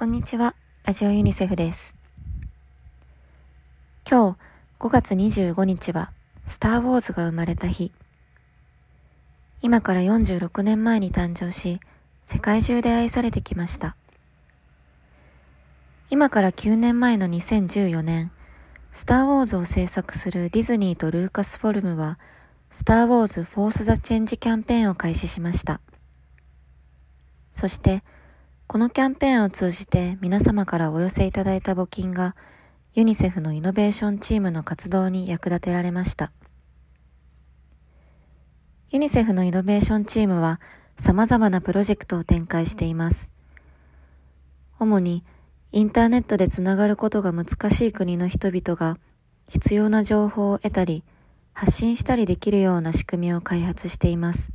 こんにちは。ラジオユニセフです。今日5月25日はスターウォーズが生まれた日。今から46年前に誕生し、世界中で愛されてきました。今から9年前の2014年、スターウォーズを制作するディズニーとルーカスフォルムは、スターウォーズフォースザチェンジキャンペーンを開始しました。そして、このキャンペーンを通じて皆様からお寄せいただいた募金がユニセフのイノベーションチームの活動に役立てられました。ユニセフのイノベーションチームは様々なプロジェクトを展開しています。主にインターネットでつながることが難しい国の人々が必要な情報を得たり発信したりできるような仕組みを開発しています。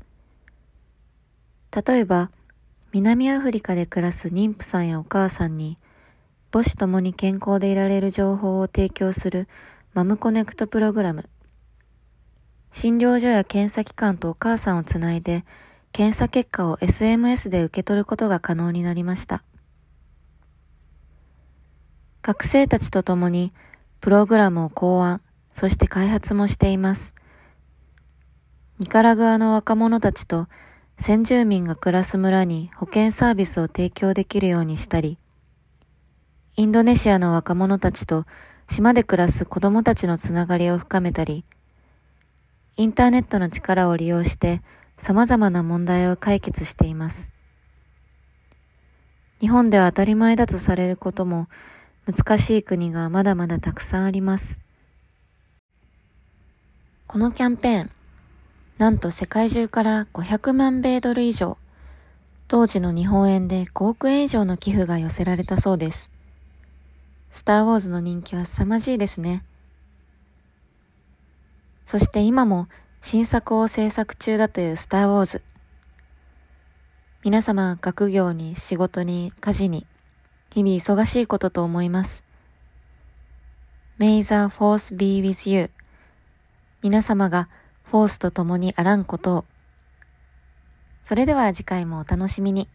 例えば、南アフリカで暮らす妊婦さんやお母さんに母子ともに健康でいられる情報を提供するマムコネクトプログラム。診療所や検査機関とお母さんをつないで検査結果を SMS で受け取ることが可能になりました。学生たちと共にプログラムを考案、そして開発もしています。ニカラグアの若者たちと先住民が暮らす村に保健サービスを提供できるようにしたり、インドネシアの若者たちと島で暮らす子供たちのつながりを深めたり、インターネットの力を利用して様々な問題を解決しています。日本では当たり前だとされることも難しい国がまだまだたくさんあります。このキャンペーン、なんと世界中から500万米ドル以上、当時の日本円で5億円以上の寄付が寄せられたそうです。スターウォーズの人気は凄まじいですね。そして今も新作を制作中だというスターウォーズ。皆様学業に仕事に家事に日々忙しいことと思います。May the force be with you 皆様がフォースと共にあらんことを。それでは次回もお楽しみに。